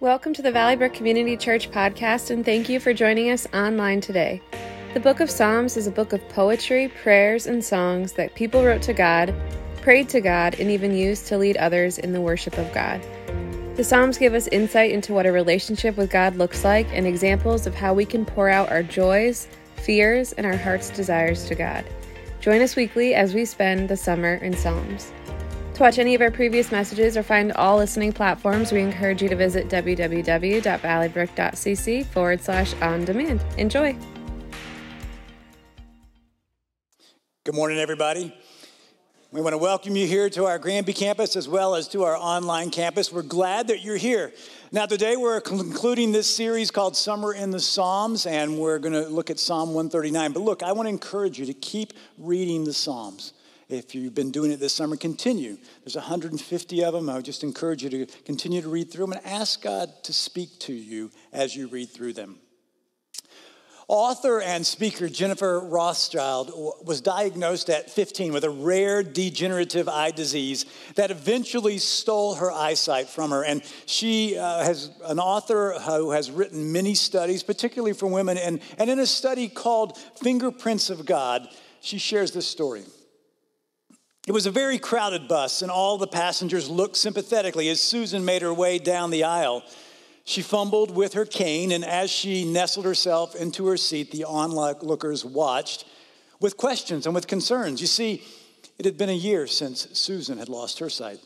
Welcome to the Valley Brook Community Church podcast, and thank you for joining us online today. The book of Psalms is a book of poetry, prayers, and songs that people wrote to God, prayed to God, and even used to lead others in the worship of God. The Psalms give us insight into what a relationship with God looks like and examples of how we can pour out our joys, fears, and our heart's desires to God. Join us weekly as we spend the summer in Psalms. To watch any of our previous messages or find all listening platforms, we encourage you to visit www.valleybrook.cc forward slash on demand. Enjoy. Good morning, everybody. We want to welcome you here to our Granby campus as well as to our online campus. We're glad that you're here. Now, today we're concluding this series called Summer in the Psalms, and we're going to look at Psalm 139. But look, I want to encourage you to keep reading the Psalms. If you've been doing it this summer, continue. There's 150 of them. I would just encourage you to continue to read through them and ask God to speak to you as you read through them. Author and speaker Jennifer Rothschild was diagnosed at 15 with a rare degenerative eye disease that eventually stole her eyesight from her. And she uh, has an author who has written many studies, particularly for women. And, and in a study called Fingerprints of God, she shares this story. It was a very crowded bus, and all the passengers looked sympathetically as Susan made her way down the aisle. She fumbled with her cane, and as she nestled herself into her seat, the onlookers watched with questions and with concerns. You see, it had been a year since Susan had lost her sight.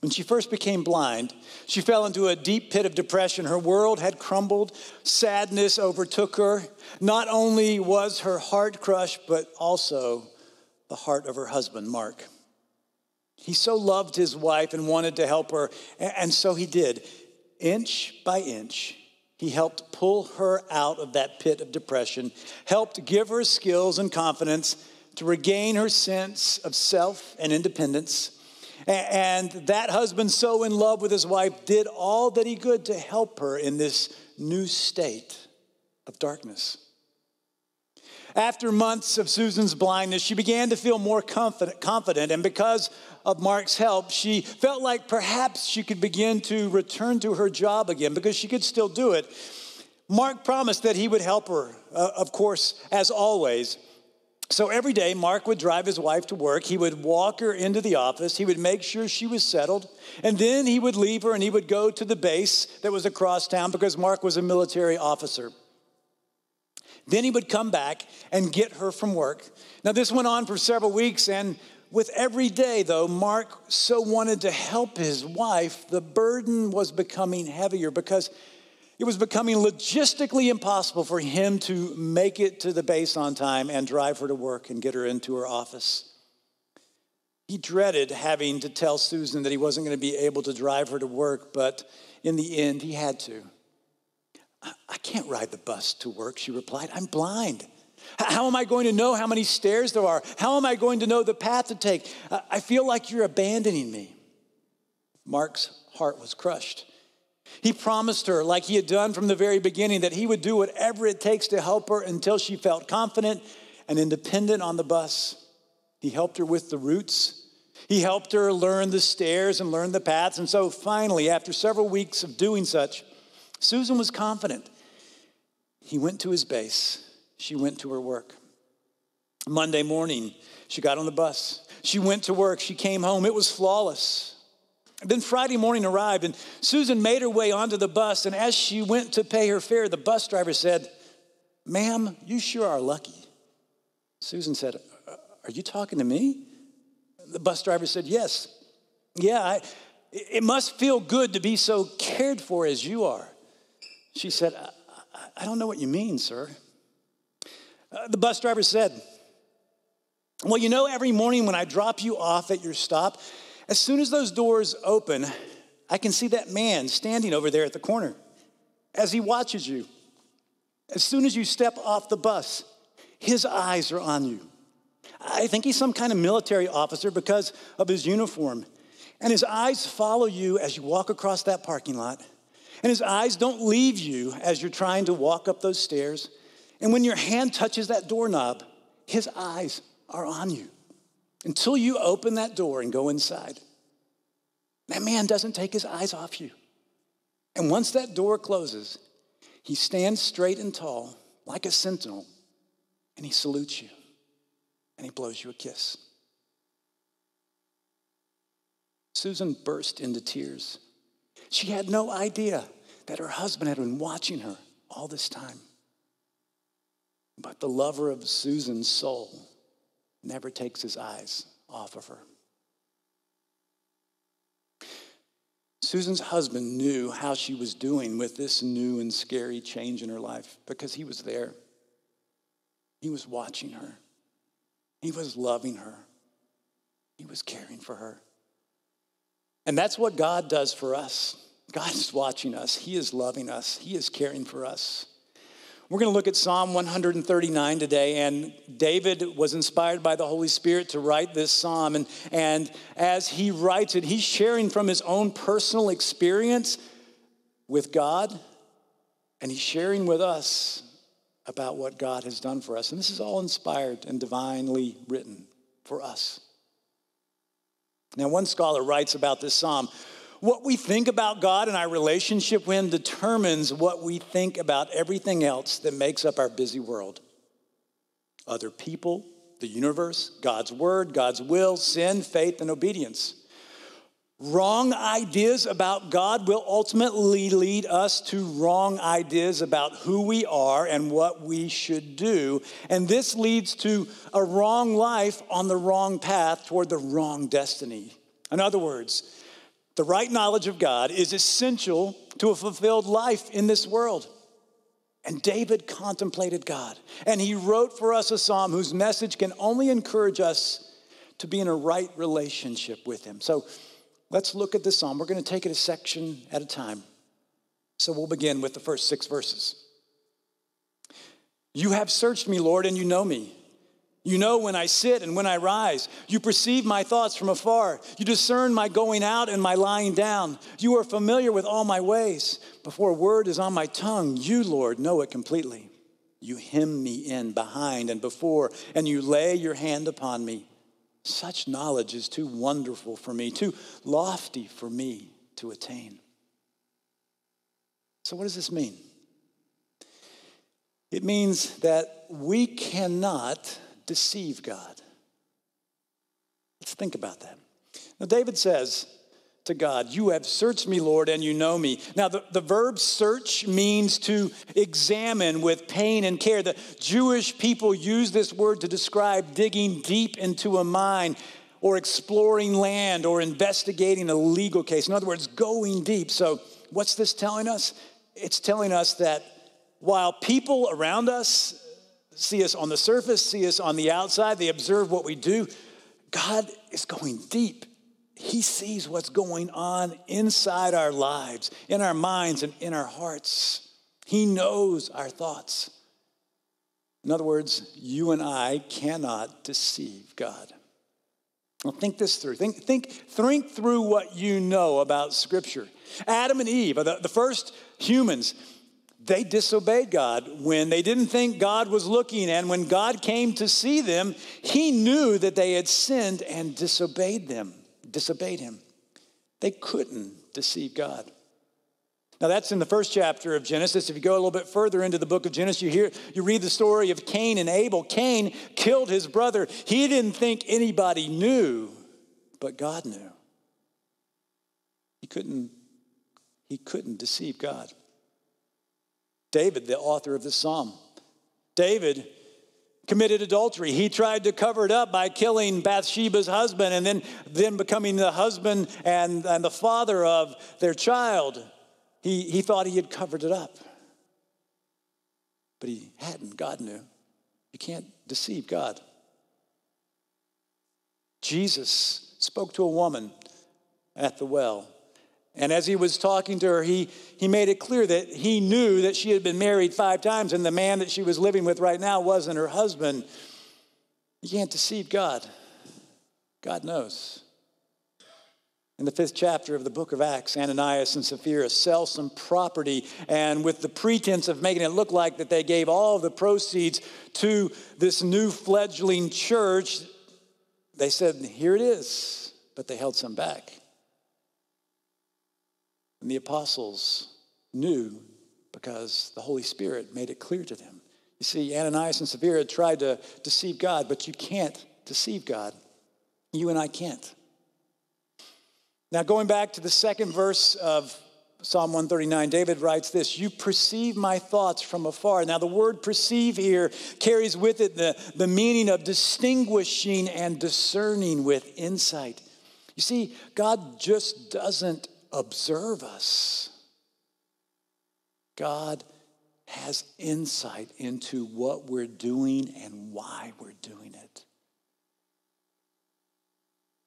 When she first became blind, she fell into a deep pit of depression. Her world had crumbled, sadness overtook her. Not only was her heart crushed, but also the heart of her husband, Mark. He so loved his wife and wanted to help her, and so he did. Inch by inch, he helped pull her out of that pit of depression, helped give her skills and confidence to regain her sense of self and independence. And that husband, so in love with his wife, did all that he could to help her in this new state of darkness. After months of Susan's blindness, she began to feel more confident, confident, and because of Mark's help, she felt like perhaps she could begin to return to her job again because she could still do it. Mark promised that he would help her, uh, of course, as always. So every day, Mark would drive his wife to work. He would walk her into the office. He would make sure she was settled. And then he would leave her and he would go to the base that was across town because Mark was a military officer. Then he would come back and get her from work. Now, this went on for several weeks, and with every day, though, Mark so wanted to help his wife, the burden was becoming heavier because it was becoming logistically impossible for him to make it to the base on time and drive her to work and get her into her office. He dreaded having to tell Susan that he wasn't going to be able to drive her to work, but in the end, he had to. I can't ride the bus to work, she replied. I'm blind. How am I going to know how many stairs there are? How am I going to know the path to take? I feel like you're abandoning me. Mark's heart was crushed. He promised her, like he had done from the very beginning, that he would do whatever it takes to help her until she felt confident and independent on the bus. He helped her with the routes. He helped her learn the stairs and learn the paths. And so finally, after several weeks of doing such, Susan was confident. He went to his base, she went to her work. Monday morning, she got on the bus. She went to work. She came home. It was flawless. then Friday morning arrived, and Susan made her way onto the bus. And as she went to pay her fare, the bus driver said, Ma'am, you sure are lucky. Susan said, Are you talking to me? The bus driver said, Yes. Yeah, I, it must feel good to be so cared for as you are. She said, I, I don't know what you mean, sir. Uh, the bus driver said, Well, you know, every morning when I drop you off at your stop, as soon as those doors open, I can see that man standing over there at the corner as he watches you. As soon as you step off the bus, his eyes are on you. I think he's some kind of military officer because of his uniform. And his eyes follow you as you walk across that parking lot and his eyes don't leave you as you're trying to walk up those stairs. And when your hand touches that doorknob, his eyes are on you until you open that door and go inside. That man doesn't take his eyes off you. And once that door closes, he stands straight and tall, like a sentinel, and he salutes you and he blows you a kiss. Susan burst into tears. She had no idea that her husband had been watching her all this time. But the lover of Susan's soul never takes his eyes off of her. Susan's husband knew how she was doing with this new and scary change in her life because he was there. He was watching her, he was loving her, he was caring for her. And that's what God does for us. God is watching us, He is loving us, He is caring for us. We're going to look at Psalm 139 today, and David was inspired by the Holy Spirit to write this psalm. And, and as he writes it, he's sharing from his own personal experience with God, and he's sharing with us about what God has done for us. And this is all inspired and divinely written for us. Now, one scholar writes about this psalm what we think about God and our relationship with Him determines what we think about everything else that makes up our busy world other people, the universe, God's word, God's will, sin, faith, and obedience. Wrong ideas about God will ultimately lead us to wrong ideas about who we are and what we should do. And this leads to a wrong life on the wrong path toward the wrong destiny. In other words, the right knowledge of God is essential to a fulfilled life in this world. And David contemplated God, and he wrote for us a psalm whose message can only encourage us to be in a right relationship with him. So let's look at this psalm. We're going to take it a section at a time. So we'll begin with the first six verses. You have searched me, Lord, and you know me. You know when I sit and when I rise. You perceive my thoughts from afar. You discern my going out and my lying down. You are familiar with all my ways. Before a word is on my tongue, you, Lord, know it completely. You hem me in behind and before, and you lay your hand upon me. Such knowledge is too wonderful for me, too lofty for me to attain. So, what does this mean? It means that we cannot deceive God. Let's think about that. Now, David says to God, You have searched me, Lord, and you know me. Now, the, the verb search means to examine with pain and care. The Jewish people use this word to describe digging deep into a mine or exploring land or investigating a legal case. In other words, going deep. So, what's this telling us? It's telling us that while people around us see us on the surface, see us on the outside, they observe what we do. God is going deep. He sees what's going on inside our lives, in our minds, and in our hearts. He knows our thoughts. In other words, you and I cannot deceive God. Well, think this through. Think, think, think through what you know about Scripture. Adam and Eve, the, the first humans, they disobeyed God when they didn't think God was looking. And when God came to see them, he knew that they had sinned and disobeyed them, disobeyed him. They couldn't deceive God. Now that's in the first chapter of Genesis. If you go a little bit further into the book of Genesis, you hear you read the story of Cain and Abel. Cain killed his brother. He didn't think anybody knew, but God knew. He couldn't he couldn't deceive God. David, the author of this psalm. David committed adultery. He tried to cover it up by killing Bathsheba's husband and then, then becoming the husband and, and the father of their child. He, he thought he had covered it up. But he hadn't. God knew. You can't deceive God. Jesus spoke to a woman at the well and as he was talking to her, he, he made it clear that he knew that she had been married five times and the man that she was living with right now wasn't her husband. You can't deceive God. God knows. In the fifth chapter of the book of Acts, Ananias and Sapphira sell some property, and with the pretense of making it look like that they gave all the proceeds to this new fledgling church, they said, Here it is, but they held some back. And the apostles knew because the Holy Spirit made it clear to them. You see, Ananias and Sapphira tried to deceive God, but you can't deceive God. You and I can't. Now, going back to the second verse of Psalm 139, David writes this You perceive my thoughts from afar. Now, the word perceive here carries with it the, the meaning of distinguishing and discerning with insight. You see, God just doesn't observe us, God has insight into what we're doing and why we're doing it.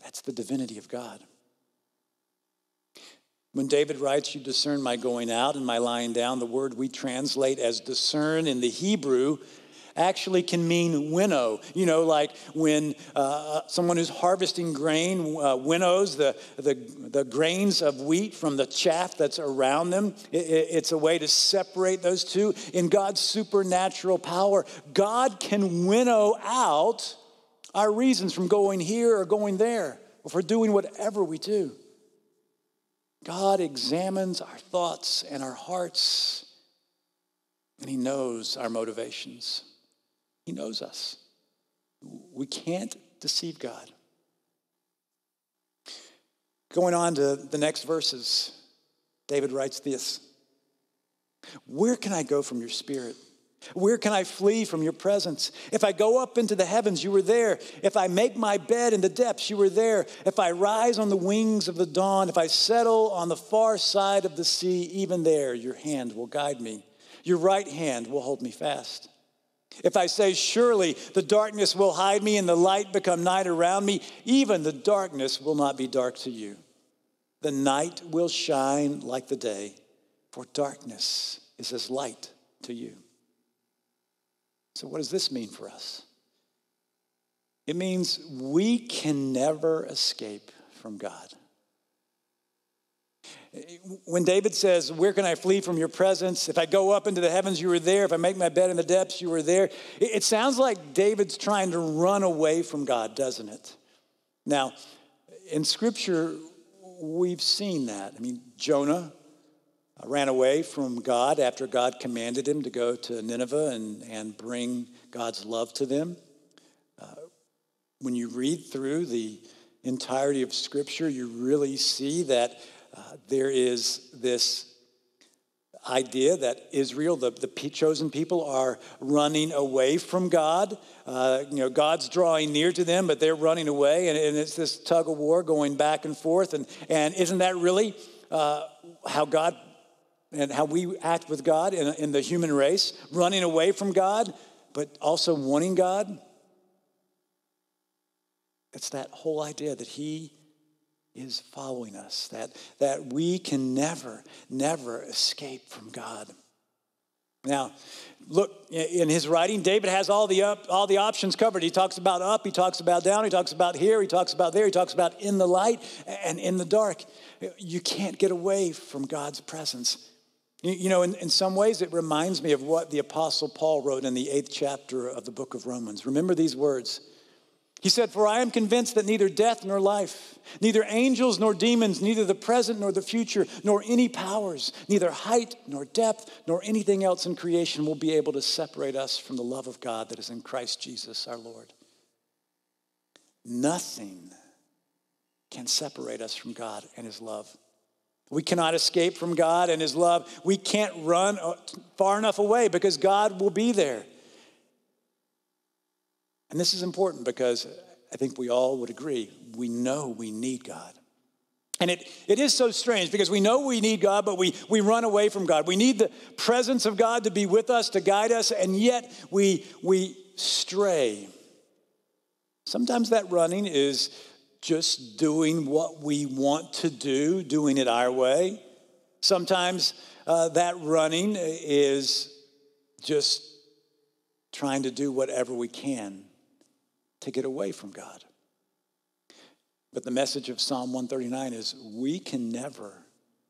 That's the divinity of God. When David writes, You discern my going out and my lying down, the word we translate as discern in the Hebrew actually can mean winnow. You know, like when uh, someone who's harvesting grain uh, winnows the, the, the, grains of wheat from the chaff that's around them. It, it, it's a way to separate those two. In God's supernatural power, God can winnow out our reasons from going here or going there or for doing whatever we do. God examines our thoughts and our hearts, and He knows our motivations. He knows us. We can't deceive God. Going on to the next verses, David writes this Where can I go from your spirit? Where can I flee from your presence? If I go up into the heavens, you were there. If I make my bed in the depths, you were there. If I rise on the wings of the dawn, if I settle on the far side of the sea, even there your hand will guide me. Your right hand will hold me fast. If I say, Surely the darkness will hide me and the light become night around me, even the darkness will not be dark to you. The night will shine like the day, for darkness is as light to you. So, what does this mean for us? It means we can never escape from God. When David says, Where can I flee from your presence? If I go up into the heavens, you were there. If I make my bed in the depths, you were there. It sounds like David's trying to run away from God, doesn't it? Now, in Scripture, we've seen that. I mean, Jonah ran away from God after God commanded him to go to Nineveh and, and bring God's love to them. Uh, when you read through the entirety of Scripture, you really see that there is this idea that Israel, the, the chosen people, are running away from God. Uh, you know, God's drawing near to them, but they're running away, and, and it's this tug of war going back and forth. And, and isn't that really uh, how God and how we act with God in, in the human race, running away from God, but also wanting God. It's that whole idea that He is following us, that, that we can never, never escape from God. Now, look, in his writing, David has all the, up, all the options covered. He talks about up, he talks about down, he talks about here, he talks about there, he talks about in the light and in the dark. You can't get away from God's presence. You know, in, in some ways, it reminds me of what the Apostle Paul wrote in the eighth chapter of the book of Romans. Remember these words. He said, For I am convinced that neither death nor life, neither angels nor demons, neither the present nor the future, nor any powers, neither height nor depth, nor anything else in creation will be able to separate us from the love of God that is in Christ Jesus our Lord. Nothing can separate us from God and his love. We cannot escape from God and His love. We can't run uh, far enough away because God will be there. And this is important because I think we all would agree we know we need God. And it, it is so strange because we know we need God, but we, we run away from God. We need the presence of God to be with us, to guide us, and yet we, we stray. Sometimes that running is just doing what we want to do, doing it our way. Sometimes uh, that running is just trying to do whatever we can to get away from God. But the message of Psalm 139 is we can never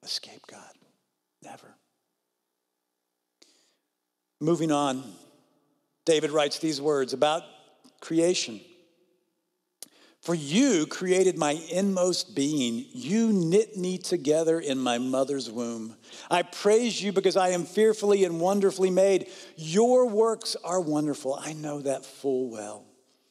escape God. Never. Moving on, David writes these words about creation. For you created my inmost being. You knit me together in my mother's womb. I praise you because I am fearfully and wonderfully made. Your works are wonderful. I know that full well.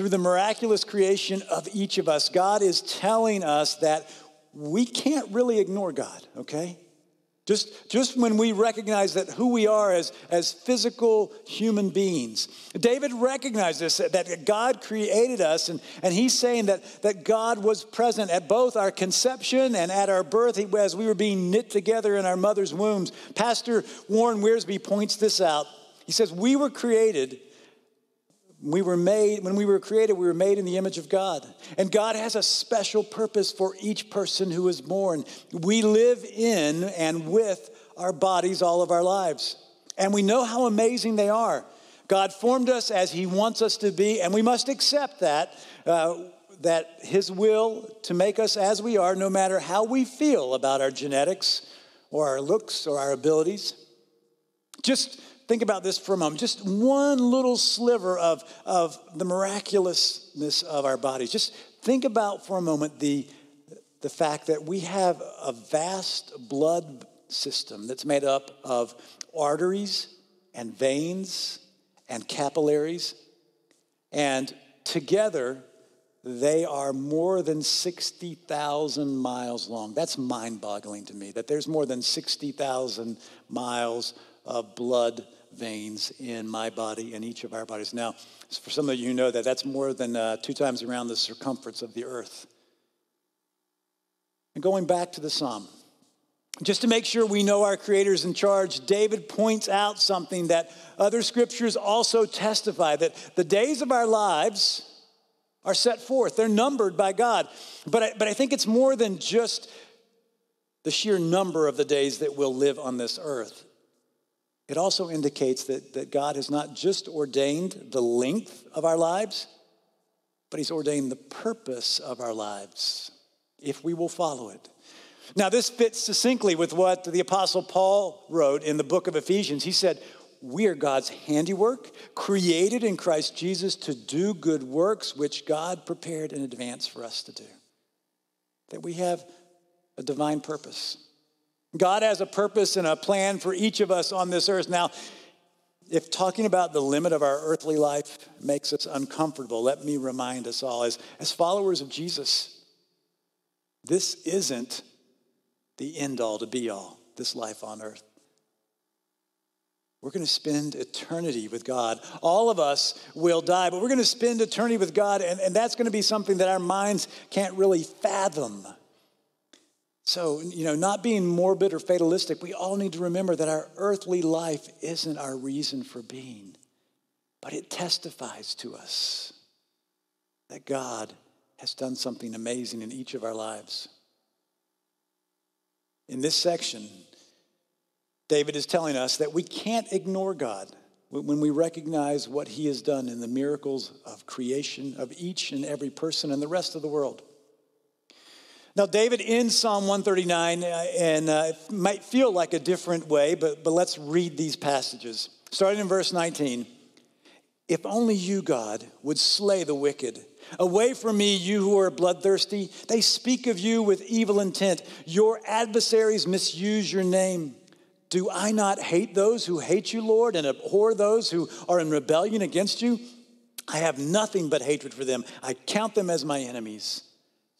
Through the miraculous creation of each of us, God is telling us that we can't really ignore God, okay? Just, just when we recognize that who we are as, as physical human beings. David recognized this, that God created us, and, and he's saying that, that God was present at both our conception and at our birth as we were being knit together in our mother's wombs. Pastor Warren Wiersbe points this out. He says, We were created we were made, when we were created, we were made in the image of God. And God has a special purpose for each person who is born. We live in and with our bodies all of our lives. And we know how amazing they are. God formed us as He wants us to be, and we must accept that, uh, that His will to make us as we are, no matter how we feel about our genetics or our looks or our abilities. Just Think about this for a moment. Just one little sliver of, of the miraculousness of our bodies. Just think about for a moment the, the fact that we have a vast blood system that's made up of arteries and veins and capillaries. And together, they are more than 60,000 miles long. That's mind boggling to me that there's more than 60,000 miles of blood veins in my body and each of our bodies. Now, for some of you know that that's more than uh, two times around the circumference of the earth. And going back to the psalm, just to make sure we know our Creator's in charge, David points out something that other scriptures also testify that the days of our lives are set forth, they're numbered by God. But I, but I think it's more than just the sheer number of the days that we'll live on this earth. It also indicates that, that God has not just ordained the length of our lives, but He's ordained the purpose of our lives if we will follow it. Now, this fits succinctly with what the Apostle Paul wrote in the book of Ephesians. He said, We are God's handiwork, created in Christ Jesus to do good works, which God prepared in advance for us to do. That we have a divine purpose. God has a purpose and a plan for each of us on this earth. Now, if talking about the limit of our earthly life makes us uncomfortable, let me remind us all as, as followers of Jesus, this isn't the end all to be all, this life on earth. We're going to spend eternity with God. All of us will die, but we're going to spend eternity with God, and, and that's going to be something that our minds can't really fathom. So, you know, not being morbid or fatalistic, we all need to remember that our earthly life isn't our reason for being, but it testifies to us that God has done something amazing in each of our lives. In this section, David is telling us that we can't ignore God when we recognize what he has done in the miracles of creation of each and every person and the rest of the world. Now, David ends Psalm 139, uh, and uh, it might feel like a different way, but, but let's read these passages. Starting in verse 19 If only you, God, would slay the wicked. Away from me, you who are bloodthirsty. They speak of you with evil intent. Your adversaries misuse your name. Do I not hate those who hate you, Lord, and abhor those who are in rebellion against you? I have nothing but hatred for them. I count them as my enemies.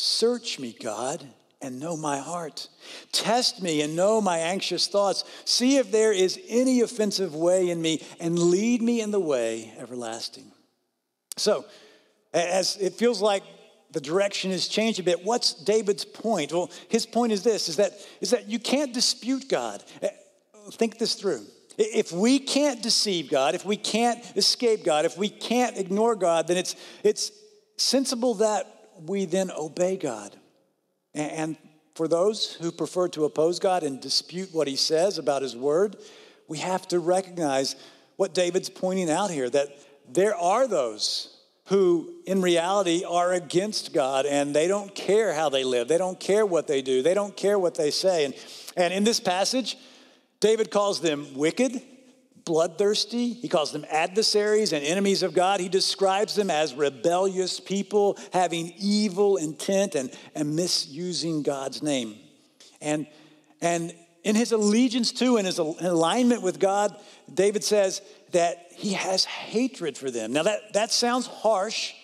Search me, God, and know my heart. Test me and know my anxious thoughts. See if there is any offensive way in me, and lead me in the way everlasting. So, as it feels like the direction has changed a bit, what's David's point? Well, his point is this is that, is that you can't dispute God. Think this through. If we can't deceive God, if we can't escape God, if we can't ignore God, then it's, it's sensible that we then obey God. And for those who prefer to oppose God and dispute what he says about his word, we have to recognize what David's pointing out here that there are those who in reality are against God and they don't care how they live. They don't care what they do. They don't care what they say. And, and in this passage, David calls them wicked, bloodthirsty. He calls them adversaries and enemies of God. He describes them as rebellious people having evil intent and, and misusing God's name. And, and in his allegiance to and his alignment with God, David says that he has hatred for them. Now, that, that sounds harsh,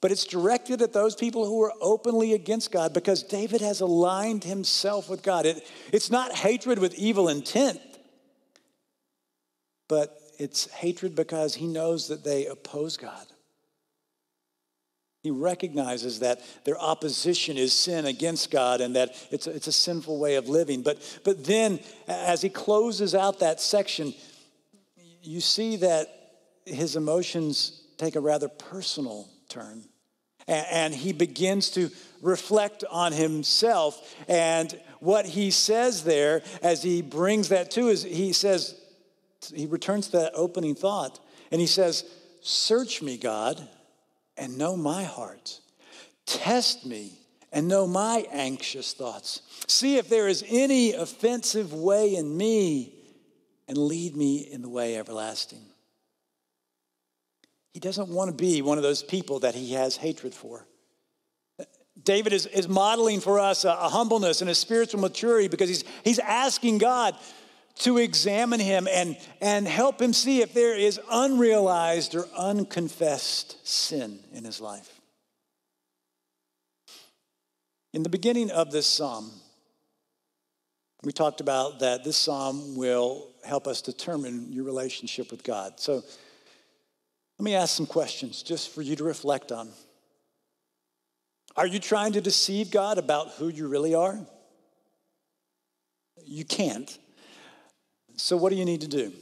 but it's directed at those people who are openly against God because David has aligned himself with God. It, it's not hatred with evil intent, but it's hatred because he knows that they oppose God. He recognizes that their opposition is sin against God and that it's a, it's a sinful way of living. But, but then, as he closes out that section, you see that his emotions take a rather personal turn. And, and he begins to reflect on himself. And what he says there, as he brings that to, is he says, he returns to that opening thought and he says, Search me, God, and know my heart. Test me and know my anxious thoughts. See if there is any offensive way in me and lead me in the way everlasting. He doesn't want to be one of those people that he has hatred for. David is, is modeling for us a, a humbleness and a spiritual maturity because he's, he's asking God, to examine him and, and help him see if there is unrealized or unconfessed sin in his life. In the beginning of this psalm, we talked about that this psalm will help us determine your relationship with God. So let me ask some questions just for you to reflect on. Are you trying to deceive God about who you really are? You can't. So, what do you need to do?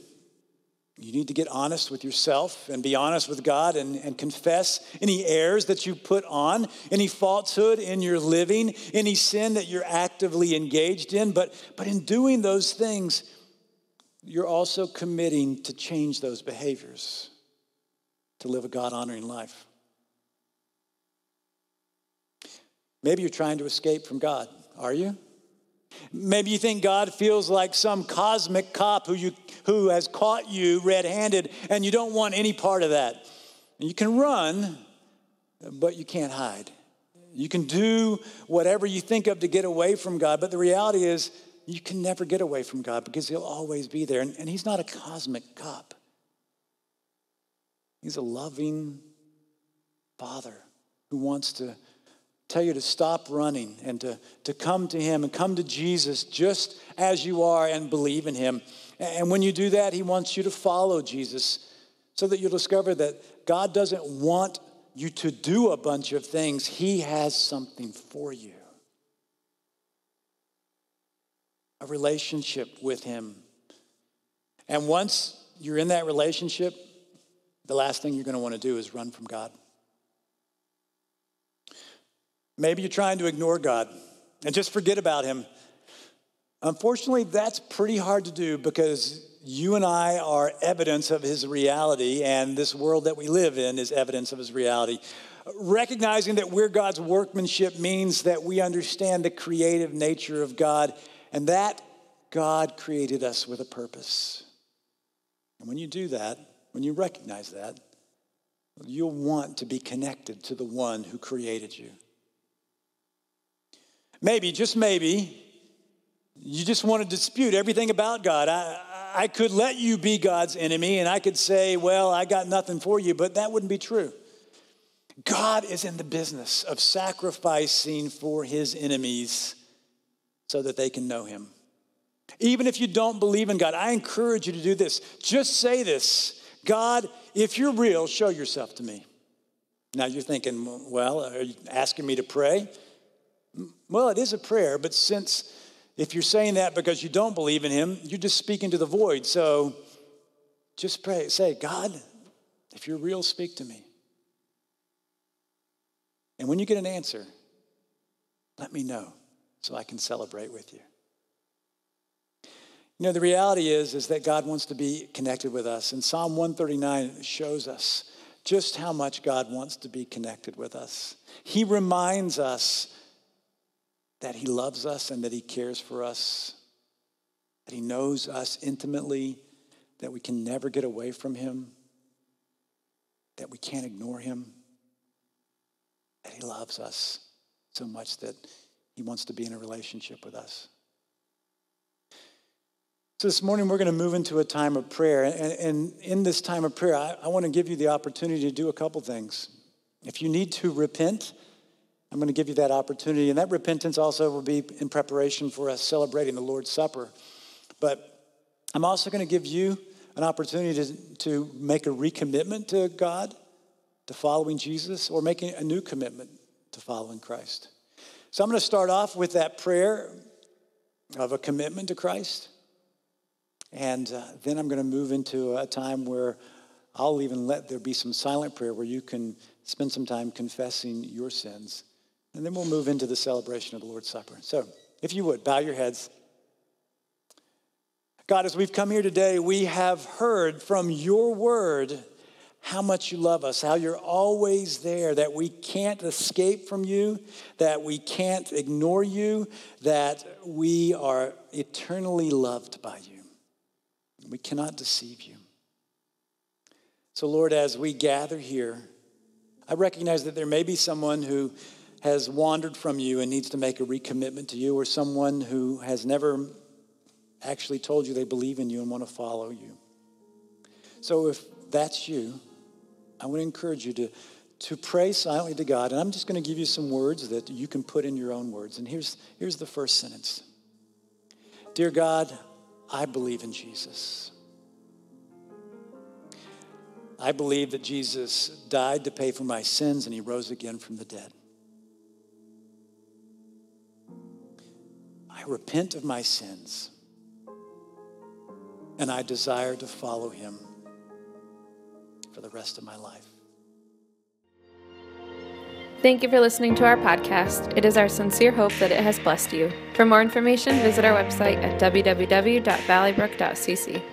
You need to get honest with yourself and be honest with God and, and confess any errors that you put on, any falsehood in your living, any sin that you're actively engaged in. But, but in doing those things, you're also committing to change those behaviors, to live a God honoring life. Maybe you're trying to escape from God. Are you? Maybe you think God feels like some cosmic cop who, you, who has caught you red handed and you don't want any part of that. You can run, but you can't hide. You can do whatever you think of to get away from God, but the reality is you can never get away from God because He'll always be there. And, and He's not a cosmic cop, He's a loving Father who wants to tell you to stop running and to, to come to Him and come to Jesus just as you are and believe in Him. And when you do that, He wants you to follow Jesus so that you'll discover that God doesn't want you to do a bunch of things, He has something for you. A relationship with Him. And once you're in that relationship, the last thing you're going to want to do is run from God. Maybe you're trying to ignore God and just forget about Him. Unfortunately, that's pretty hard to do because you and I are evidence of His reality, and this world that we live in is evidence of His reality. Recognizing that we're God's workmanship means that we understand the creative nature of God and that God created us with a purpose. And when you do that, when you recognize that, you'll want to be connected to the one who created you. Maybe, just maybe, you just want to dispute everything about God. I, I could let you be God's enemy and I could say, well, I got nothing for you, but that wouldn't be true. God is in the business of sacrificing for his enemies so that they can know him. Even if you don't believe in God, I encourage you to do this. Just say this God, if you're real, show yourself to me. Now you're thinking, well, are you asking me to pray? Well, it is a prayer, but since if you're saying that because you don't believe in him, you're just speaking to the void. So just pray, say, God, if you're real, speak to me. And when you get an answer, let me know so I can celebrate with you. You know, the reality is, is that God wants to be connected with us. And Psalm 139 shows us just how much God wants to be connected with us. He reminds us that He loves us and that He cares for us, that He knows us intimately, that we can never get away from Him, that we can't ignore Him, that He loves us so much that He wants to be in a relationship with us. So this morning we're going to move into a time of prayer. And, and in this time of prayer, I, I want to give you the opportunity to do a couple things. If you need to repent, I'm going to give you that opportunity. And that repentance also will be in preparation for us celebrating the Lord's Supper. But I'm also going to give you an opportunity to, to make a recommitment to God, to following Jesus, or making a new commitment to following Christ. So I'm going to start off with that prayer of a commitment to Christ. And uh, then I'm going to move into a time where I'll even let there be some silent prayer where you can spend some time confessing your sins. And then we'll move into the celebration of the Lord's Supper. So, if you would, bow your heads. God, as we've come here today, we have heard from your word how much you love us, how you're always there, that we can't escape from you, that we can't ignore you, that we are eternally loved by you. We cannot deceive you. So, Lord, as we gather here, I recognize that there may be someone who has wandered from you and needs to make a recommitment to you, or someone who has never actually told you they believe in you and want to follow you. So, if that's you, I want to encourage you to, to pray silently to God. And I'm just going to give you some words that you can put in your own words. And here's, here's the first sentence Dear God, I believe in Jesus. I believe that Jesus died to pay for my sins and he rose again from the dead. Repent of my sins and I desire to follow him for the rest of my life. Thank you for listening to our podcast. It is our sincere hope that it has blessed you. For more information, visit our website at www.valleybrook.cc.